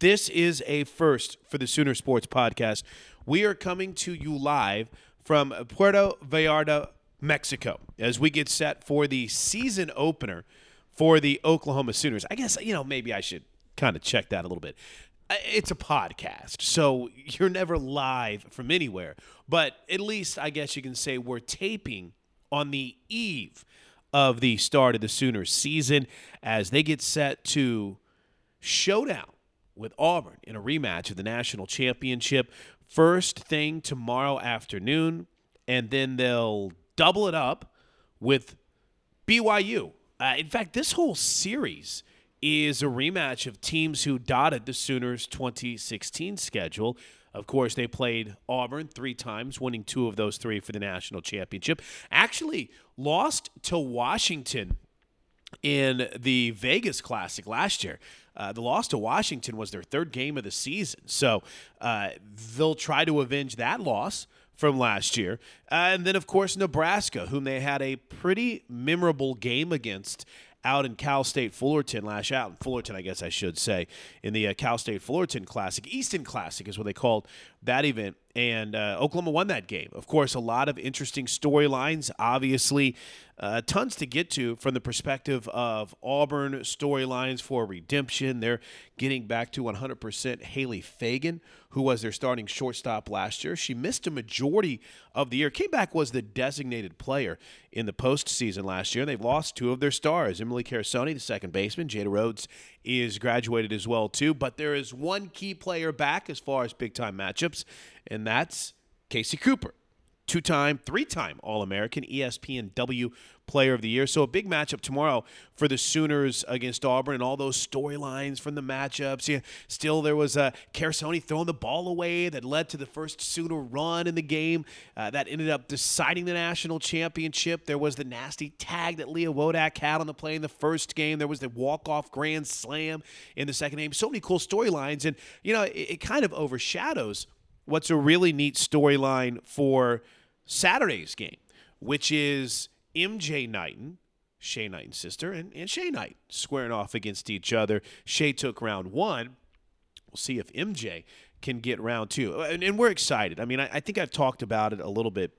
This is a first for the Sooner Sports Podcast. We are coming to you live from Puerto Vallarta, Mexico, as we get set for the season opener for the Oklahoma Sooners. I guess, you know, maybe I should kind of check that a little bit. Uh, It's a podcast, so you're never live from anywhere. But at least I guess you can say we're taping on the eve of the start of the Sooners season as they get set to showdown with Auburn in a rematch of the national championship. First thing tomorrow afternoon, and then they'll double it up with BYU. Uh, in fact, this whole series is a rematch of teams who dotted the Sooners' 2016 schedule. Of course, they played Auburn three times, winning two of those three for the national championship. Actually, lost to Washington in the Vegas Classic last year. Uh, the loss to Washington was their third game of the season. So uh, they'll try to avenge that loss from last year. Uh, and then, of course, Nebraska, whom they had a pretty memorable game against out in Cal State Fullerton last out in Fullerton, I guess I should say, in the uh, Cal State Fullerton Classic, Easton Classic is what they called that event. And uh, Oklahoma won that game. Of course, a lot of interesting storylines. Obviously, uh, tons to get to from the perspective of Auburn storylines for redemption. They're getting back to 100% Haley Fagan, who was their starting shortstop last year. She missed a majority of the year. Came back was the designated player in the postseason last year. They've lost two of their stars. Emily Carosone, the second baseman. Jada Rhodes is graduated as well too. But there is one key player back as far as big time matchups, and that's Kasey Cooper two time, three time All American, ESPN W Player of the Year. So a big matchup tomorrow for the Sooners against Auburn and all those storylines from the matchups. Yeah, still, there was uh, Carosone throwing the ball away that led to the first Sooner run in the game uh, that ended up deciding the national championship. There was the nasty tag that Lea Wodach had on the play in the first game. There was the walk-off grand slam in the second game. So many cool storylines. And, you know, it, it kind of overshadows what's a really neat storyline for Saturday's game, which is MJ Knighton, Shay Knighton's sister, and, and Shay Knight squaring off against each other. Shay took round one. We'll see if MJ can get round two. Uh, and, and we're excited. I mean, I, I think I've talked about it a little bit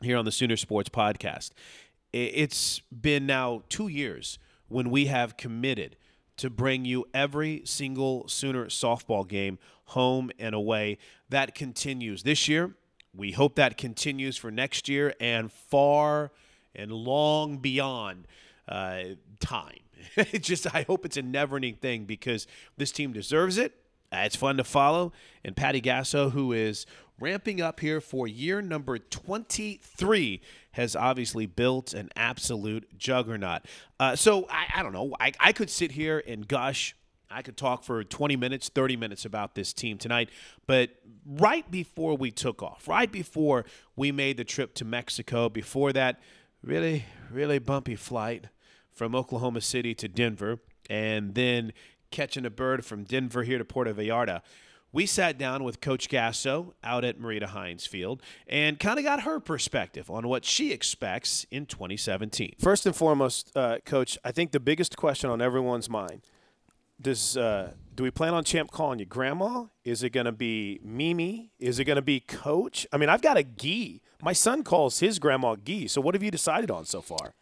here on the Sooner Sports Podcast. It's been now two years when we have committed to bring you every single Sooner softball game, home and away. That continues this year. We hope that continues for next year and far and long beyond uh, time. It's just, I hope it's a never ending thing because this team deserves it. Uh, it's fun to follow. And Patty Gasso, who is ramping up here for year number 23, has obviously built an absolute juggernaut. Uh, so I, I don't know. I, I could sit here and gush. I could talk for 20 minutes, 30 minutes about this team tonight. But right before we took off, right before we made the trip to Mexico, before that really, really bumpy flight from Oklahoma City to Denver, and then catching a bird from Denver here to Puerto Vallarta. We sat down with Coach Gasso out at Marita Hynes Field and kind of got her perspective on what she expects in 2017. First and foremost, uh, Coach, I think the biggest question on everyone's mind does uh, do we plan on Champ calling you Grandma? Is it going to be Mimi? Is it going to be Coach? I mean, I've got a Gee. My son calls his grandma Gee. So what have you decided on so far?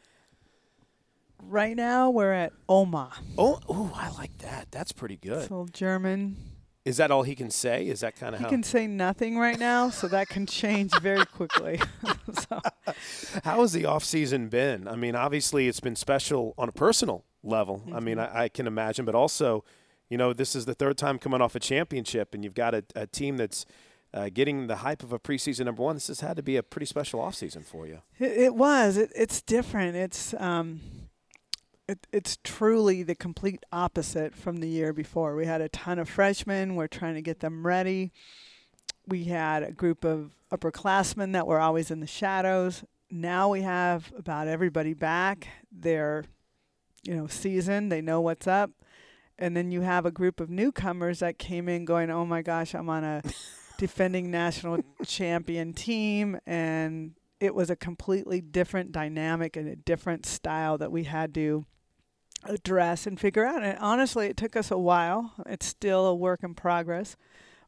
Right now, we're at Oma. Oh, ooh, I like that. That's pretty good. It's all German. Is that all he can say? Is that kind of He how? can say nothing right now, so that can change very quickly. so, How has the off season been? I mean, obviously it's been special on a personal level. I mean, I, I can imagine, but also, you know, this is the third time coming off a championship, and you've got a, a team that's uh, getting the hype of a preseason number one. This has had to be a pretty special off season for you. it, it was. It, it's different. It's um, it, it's truly the complete opposite from the year before. We had a ton of freshmen. We're trying to get them ready. We had a group of upperclassmen that were always in the shadows. Now we have about everybody back. They're, you know, seasoned. They know what's up. And then you have a group of newcomers that came in going, "Oh my gosh, I'm on a defending national champion team," and it was a completely different dynamic and a different style that we had to address and figure out. And honestly, it took us a while. It's still a work in progress.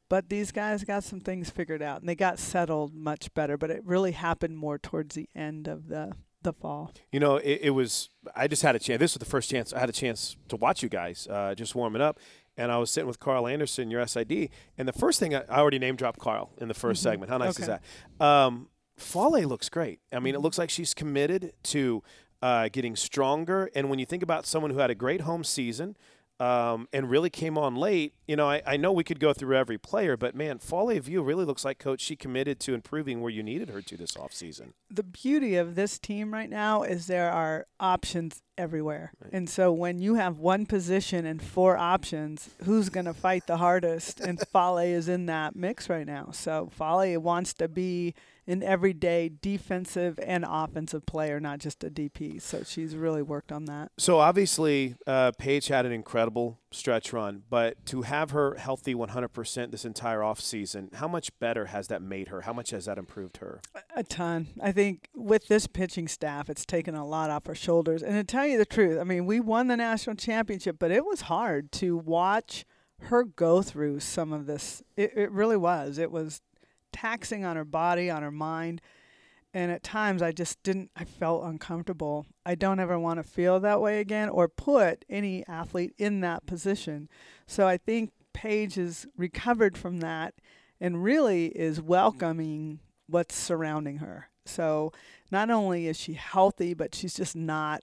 But these guys got some things figured out and they got settled much better. But it really happened more towards the end of the the fall. You know, it, it was. I just had a chance. This was the first chance I had a chance to watch you guys uh, just warming up, and I was sitting with Carl Anderson, your SID, and the first thing I, I already name dropped Carl in the 1st Mm-hmm. segment. How nice is that? Um, Fale looks great. I mean, it Mm-hmm. looks like she's committed to uh, getting stronger. And when you think about someone who had a great home season. Um, and really came on late. You know, I, I know we could go through every player, but man, Fale Aviu really looks like coach. She committed to improving where you needed her to this offseason. the beauty of this team right now is there are options everywhere. And so when you have one position and four options, who's going to fight the hardest? And Fale is in that mix right now. So Fale wants to be an everyday defensive and offensive player, not just a DP. So she's really worked on that. So obviously, uh, Paige had an incredible stretch run, but to have her healthy 100% this entire offseason, how much better has that made her? How much has that improved her? A ton. I think with this pitching staff, it's taken a lot off her shoulders. And to tell you the truth, I mean, we won the national championship, but it was hard to watch her go through some of this. It, it really was. It was taxing on her body, on her mind. And at times, I just didn't, I felt uncomfortable. I don't ever want to feel that way again or put any athlete in that position. So I think Paige has recovered from that and really is welcoming what's surrounding her. So not only is she healthy, but she's just not.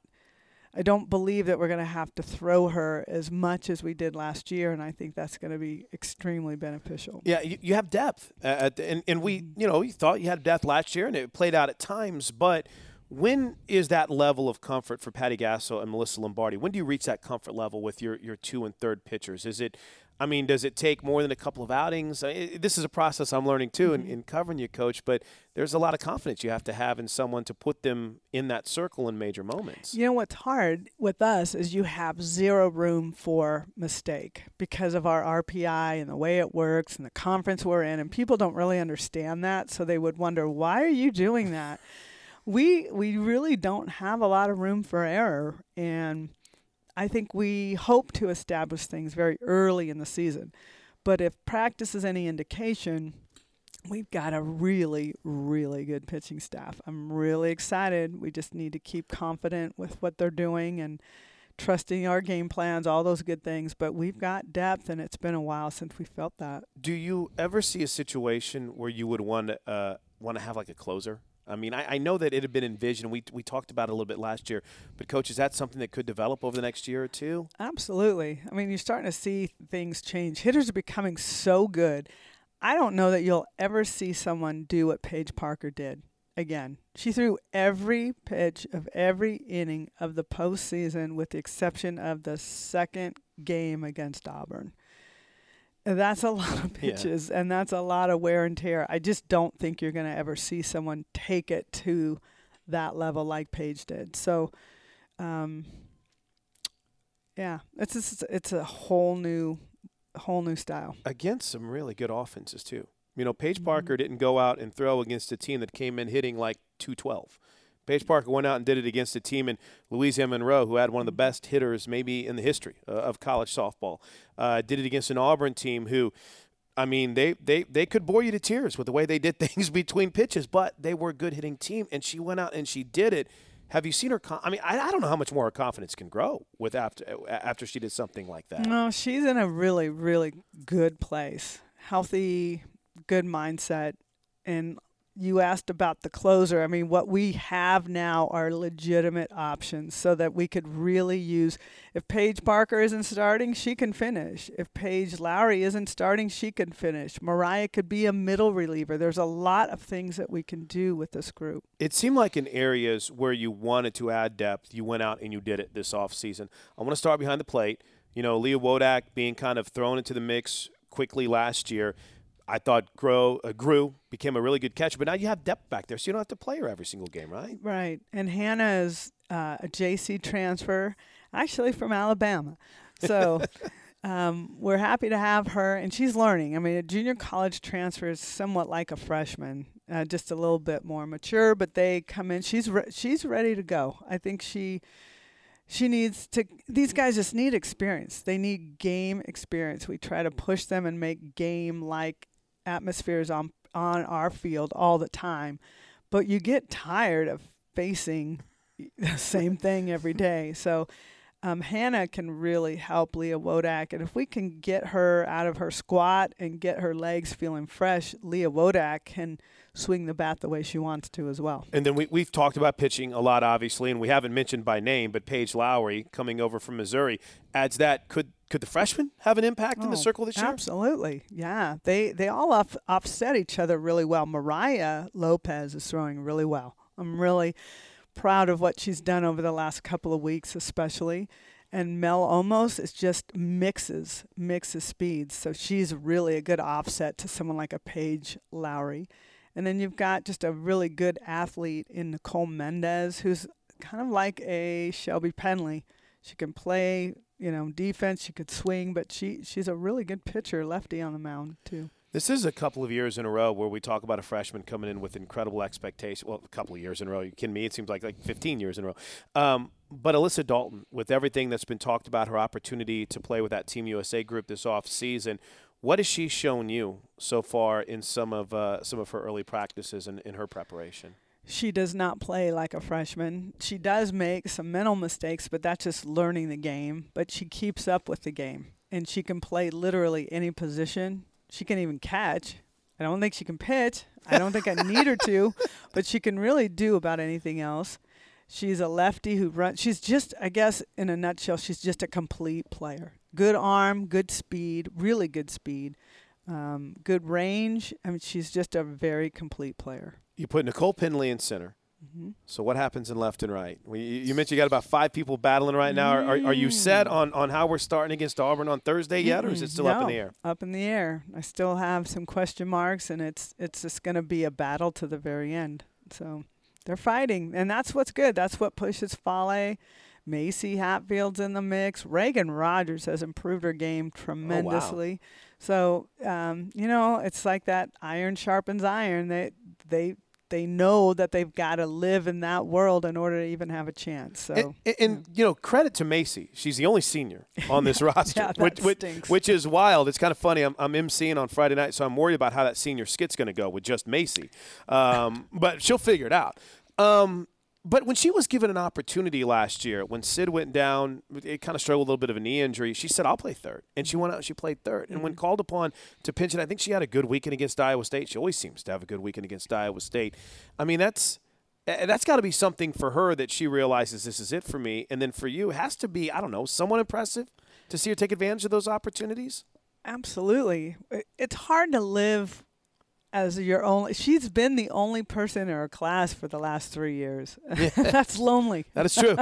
I don't believe that we're going to have to throw her as much as we did last year, and I think that's going to be extremely beneficial. Yeah, you, you have depth, uh, at the- and, and we, you know, you thought you had depth last year, and it played out at times. But when is that level of comfort for Patty Gasso and Melissa Lombardi? When do you reach that comfort level with your your two and third pitchers? Is it, I mean, does it take more than a couple of outings? I- I- this is a process I'm learning too in, mm-hmm. in covering you, Coach. But there's a lot of confidence you have to have in someone to put them in that circle in major moments. You know what's hard with us is you have zero room for mistake because of our RPI and the way it works and the conference we're in, and people don't really understand that, so they would wonder why are you doing that. We we really don't have a lot of room for error, and I think we hope to establish things very early in the season. But if practice is any indication, we've got a really, really good pitching staff. I'm really excited. We just need to keep confident with what they're doing and trusting our game plans, all those good things. But we've got depth, and it's been a while since we felt that. Do you ever see a situation where you would want to uh, want to have like a closer? I mean, I, I know that it had been envisioned. We we talked about it a little bit last year, but coach, is that something that could develop over the next year or two? Absolutely. I mean, you're starting to see things change. Hitters are becoming so good. I don't know that you'll ever see someone do what Paige Parker did again. She threw every pitch of every inning of the postseason, with the exception of the second game against Auburn. That's a lot of Yeah. pitches, and that's a lot of wear and tear. I just don't think you're going to ever see someone take it to that level like Paige did. So, um, yeah, it's just, it's a whole new, whole new style. Against some really good offenses too. You know, Paige Mm-hmm. Parker didn't go out and throw against a team that came in hitting like 212. Paige Parker went out and did it against a team in Louisiana Monroe who had one of the best hitters maybe in the history uh, of college softball. Uh, did it against an Auburn team who, I mean, they, they, they could bore you to tears with the way they did things between pitches, but they were a good hitting team, and she went out and she did it. Have you seen her? Con- I mean, I, I don't know how much more her confidence can grow with after after she did something like that. No, she's in a really, really good place. Healthy, good mindset, and you asked about the closer. I mean, what we have now are legitimate options so that we could really use. If Paige Parker isn't starting, she can finish. If Paige Lowry isn't starting, she can finish. Mariah could be a middle reliever. There's a lot of things that we can do with this group. It seemed like in areas where you wanted to add depth, you went out and you did it this offseason. I want to start behind the plate. You know, Lea Wodach being kind of thrown into the mix quickly last year. I thought grow uh, grew became a really good catcher, but now you have depth back there, so you don't have to play her every single game, right? Right. And Hannah is uh, a JC transfer, actually from Alabama, so um, we're happy to have her, and she's learning. I mean, a junior college transfer is somewhat like a freshman, uh, just a little bit more mature, but they come in. She's re- she's ready to go. I think she she needs to these guys just need experience they need game experience we try to push them and make game like atmospheres on on our field all the time, but you get tired of facing the same thing every day. So um, Hannah can really help Lea Wodach, and if we can get her out of her squat and get her legs feeling fresh, Lea Wodach can swing the bat the way she wants to as well. And then we, we've talked about pitching a lot, obviously, and we haven't mentioned by name, but Paige Lowry coming over from Missouri adds that. Could could the freshmen have an impact oh, in the oh, circle this year? Absolutely, yeah. They they all off, offset each other really well. Mariah Lopez is throwing really well. I'm really proud of what she's done over the last couple of weeks, especially. And Mel Omos is just mixes mixes speeds, so she's really a good offset to someone like a Paige Lowry. And then you've got just a really good athlete in Nicole Mendes, who's kind of like a Shelby Pendley. She can play you know, defense. She could swing, but she she's a really good pitcher, lefty on the mound too. This is a couple of years in a row where we talk about a freshman coming in with incredible expectations. Well, a couple of years in a row. You kidding me? It seems like like 15 years in a row. Um, but Alyssa Dalton, with everything that's been talked about, her opportunity to play with that Team USA group this off season, what has she shown you so far in some of uh, some of her early practices and in her preparation? She does not play like a freshman. She does make some mental mistakes, but that's just learning the game. But she keeps up with the game, and she can play literally any position. She can even catch. I don't think she can pitch. I don't think I need her to, but she can really do about anything else. She's a lefty who runs. She's just, I guess, in a nutshell, she's just a complete player. Good arm, good speed, really good speed, um, good range. I mean, she's just a very complete player you put Nicole Pendley in center. Mm-hmm. So what happens in left and right? We, you mentioned you got about five people battling right now. Are, are, are, you set on, on how we're starting against Auburn on Thursday yet, mm or is it still no, up in the air? Up in the air. I still have some question marks, and it's it's just going to be a battle to the very end. So they're fighting, and that's what's good. That's what pushes Fale. Macy Hatfield's in the mix. Reagan Rogers has improved her game tremendously. Oh, wow. So um, you know, it's like that iron sharpens iron. They they they know that they've got to live in that world in order to even have a chance. So, and, and, and you know, credit to Macy. She's the only senior on this roster, yeah, which, which, which, is wild. It's kind of funny. I'm, I'm emceeing on Friday night, so I'm worried about how that senior skit's going to go with just Macy. Um, but she'll figure it out. Um, but when she was given an opportunity last year, when Sid went down, it kind of struggled a little bit of a knee injury. She said, "I'll play third. and she went out and she played 3rd mm-hmm. And when mm-hmm. called upon to pinch it, I think she had a good weekend against Iowa State. She always seems to have a good weekend against Iowa State. I mean, that's that's got to be something for her that she realizes this is it for me. And then for you, it has to be I don't know, somewhat impressive to see her take advantage of those opportunities. Absolutely, it's hard to live as your only she's been the only person in her class for the last three years. That's lonely. That is true.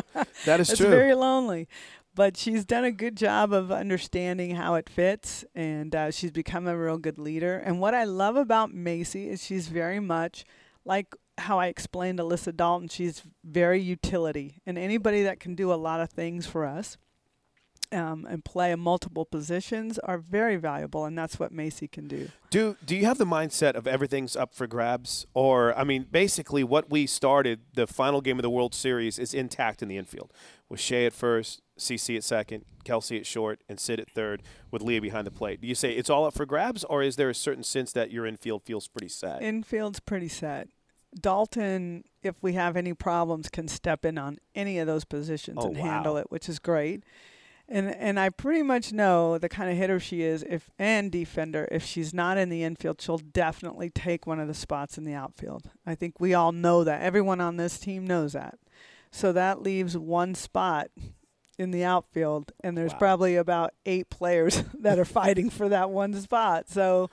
That is true. it's true. very lonely. But she's done a good job of understanding how it fits and uh, she's become a real good leader. And what i love about macy is she's very much like how i explained alyssa dalton she's very utility. And anybody that can do a lot of things for us um, and play in multiple positions are very valuable, and that's what Macy can do. Do Do you have the mindset of everything's up for grabs, or I mean, basically, what we started the final game of the World Series is intact in the infield, with Shay at first, CC at second, Kelsey at short, and Sid at third, with Leah behind the plate. Do you say it's all up for grabs, or is there a certain sense that your infield feels pretty set? Infield's pretty set. Dalton, if we have any problems, can step in on any of those positions oh, and wow. handle it, which is great. And and I pretty much know the kind of hitter she is if and defender. If she's not in the infield, she'll definitely take one of the spots in the outfield. I think we all know that. Everyone on this team knows that. So that leaves one spot in the outfield and there's Wow. probably about 8 players that are fighting for that one spot. So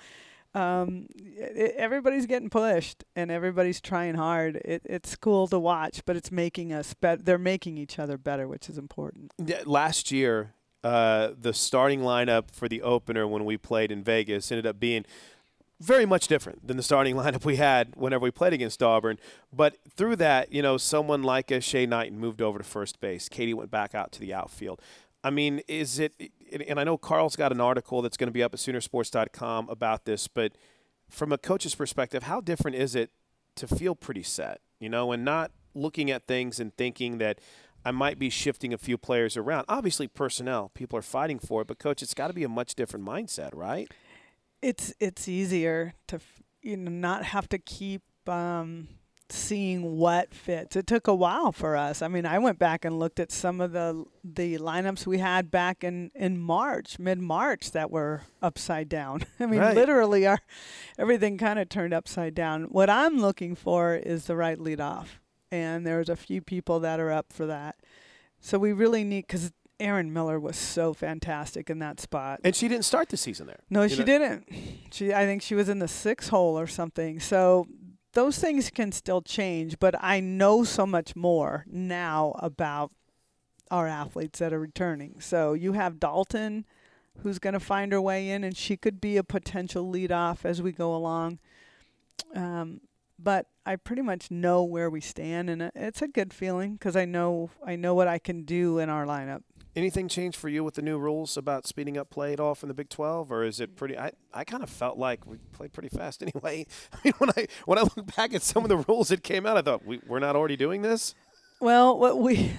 um, it, everybody's getting pushed and everybody's trying hard. It, it's cool to watch, but it's making us better. They're making each other better, which is important. Last year, uh, the starting lineup for the opener when we played in Vegas ended up being very much different than the starting lineup we had whenever we played against Auburn. But through that, you know, someone like a Shay Knighton moved over to first base. Katie went back out to the outfield. I mean, is it? And I know Carl's got an article that's going to be up at Soonersports.com about this. But from a coach's perspective, how different is it to feel pretty set, you know, and not looking at things and thinking that I might be shifting a few players around. Obviously, personnel, people are fighting for it, but coach, it's got to be a much different mindset, right? It's it's easier to you know not have to keep um, seeing what fits. It took a while for us. I mean, I went back and looked at some of the the lineups we had back in in March, mid March, that were upside down. I mean, Right. literally, our everything kind of turned upside down. What I'm looking for is the right leadoff, and there's a few people that are up for that. So we really need because Erin Miller was so fantastic in that spot. And she didn't start the season there. No, You she know- didn't. She, I think she was in the six hole or something. So those things can still change, but I know so much more now about our athletes that are returning. So you have Dalton, who's going to find her way in, and she could be a potential leadoff as we go along. Um, but I pretty much know where we stand, and it's a good feeling because I know I know what I can do in our lineup. Anything changed for you with the new rules about speeding up play at all from the Big 12, or is it pretty? I, I kind of felt like we played pretty fast anyway. I mean, when I when I look back at some of the rules that came out, I thought we, we're not already doing this. Well, what we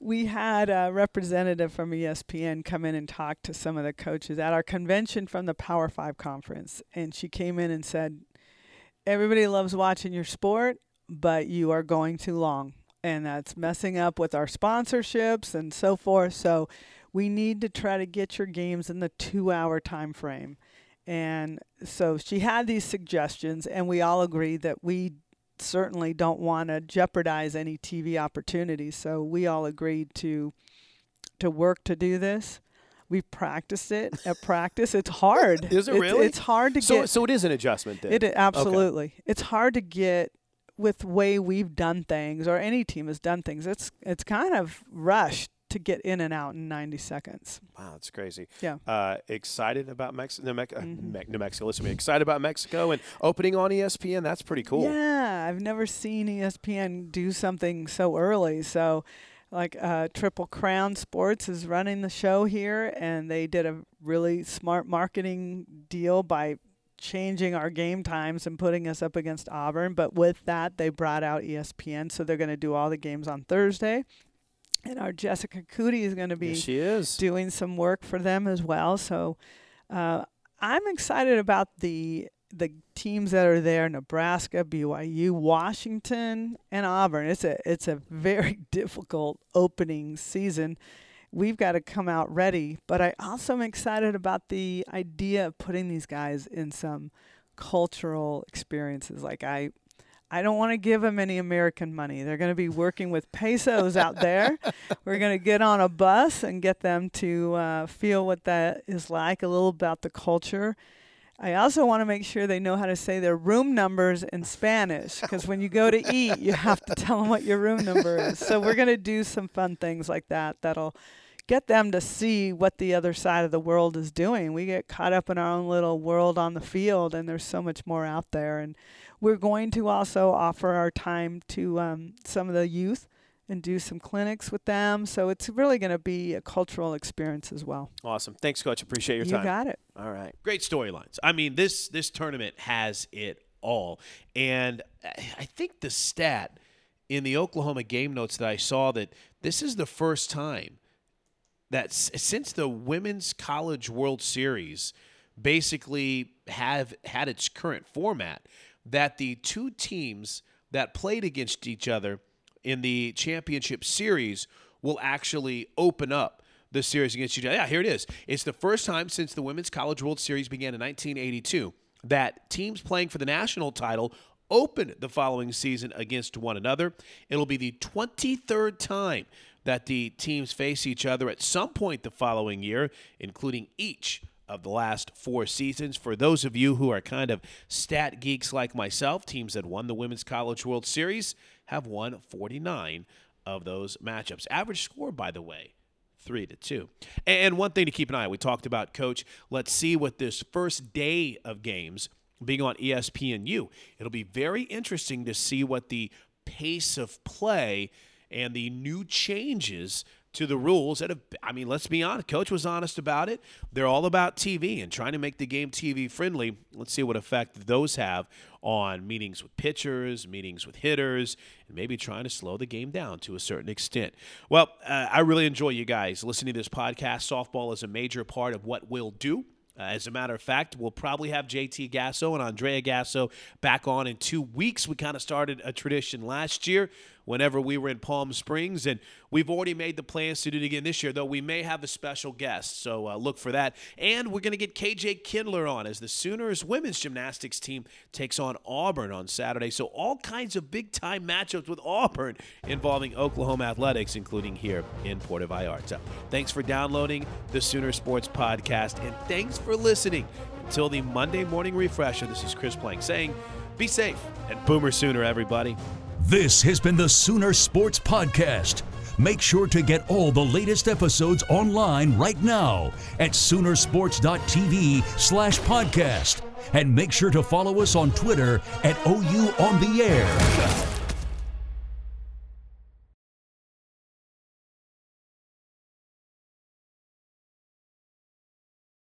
we had a representative from ESPN come in and talk to some of the coaches at our convention from the Power Five conference, and she came in and said, "Everybody loves watching your sport, but you are going too long, and that's messing up with our sponsorships and so forth. So, we need to try to get your games in the two-hour time frame." And so she had these suggestions, and we all agreed that we certainly don't want to jeopardize any TV opportunities. So we all agreed to to work to do this. We practiced it at practice. It's hard. Is it It's- really? It's hard to So get. so it is an adjustment then. It absolutely. It's hard to get with way we've done things, or any team has done things. It's it's kind of rushed to get in and out in 90 seconds. Wow, that's crazy. Yeah. Uh, excited about Mex- New, Mex- uh, Mhm. Me- New Mexico. Listen to me. Excited about Mexico and opening on ESPN. That's pretty cool. Yeah, I've never seen ESPN do something so early. So, like uh, Triple Crown Sports is running the show here, and they did a really smart marketing deal by changing our game times and putting us up against Auburn. But with that, they brought out ESPN, so they're going to do all the games on Thursday. And our Jessica Cootie is going to be Yes, she is. doing some work for them as well. So uh, I'm excited about the the teams that are there: Nebraska, BYU, Washington, and Auburn. It's a it's a very difficult opening season. We've got to come out ready, but I also am excited about the idea of putting these guys in some cultural experiences. Like I, I don't want to give them any American money. They're going to be working with pesos out there. We're going to get on a bus and get them to uh, feel what that is like, a little about the culture. I also want to make sure they know how to say their room numbers in Spanish because when you go to eat, you have to tell them what your room number is. So we're going to do some fun things like that that'll get them to see what the other side of the world is doing. We get caught up in our own little world on the field, and there's so much more out there. And we're going to also offer our time to um, some of the youth and do some clinics with them. So it's really going to be a cultural experience as well. Awesome. Thanks, Coach. Appreciate your time. you time. got it. All right. Great storylines. I mean, this this tournament has it all, and I I think the stat in the Oklahoma game notes that I saw that this is the first time that since the Women's College World Series basically have had its current format that the two teams that played against each other in the championship series will actually open up the series against UJ. Yeah, here it is. It's the first time since the Women's College World Series began in 1982 that teams playing for the national title open the following season against one another. It'll be the 23rd time that the teams face each other at some point the following year, including each of the last four seasons. For those of you who are kind of stat geeks like myself, teams that won the Women's College World Series have won 49 of those matchups. Average score, by the way, three to two. And one thing to keep an eye we talked about, Coach. Let's see what this first day of games being on ESPNU. It'll be very interesting to see what the pace of play and the new changes to the rules that have I mean, let's be honest, coach was honest about it. They're all about TV and trying to make the game TV friendly. Let's see what effect those have on meetings with pitchers, meetings with hitters, and maybe trying to slow the game down to a certain extent. Well, uh, I really enjoy you guys listening to this podcast. Softball is a major part of what we'll do. Uh, as a matter of fact, we'll probably have JT Gasso and Andrea Gasso back on in two weeks. We kind of started a tradition last year whenever we were in Palm Springs, and we've already made the plans to do it again this year, though we may have a special guest. So uh, look for that. And we're going to get KJ Kindler on as the Sooners women's gymnastics team takes on Auburn on Saturday. So all kinds of big time matchups with Auburn involving Oklahoma athletics, including here in Puerto Vallarta. Thanks for downloading the Sooner Sports Podcast, and thanks for listening. Until the Monday morning refresher, this is Chris Plank saying, be safe and Boomer Sooner, everybody. This has been the Sooner Sports Podcast. Make sure to get all the latest episodes online right now at Soonersports.tv slash podcast. And make sure to follow us on Twitter at OU On The Air.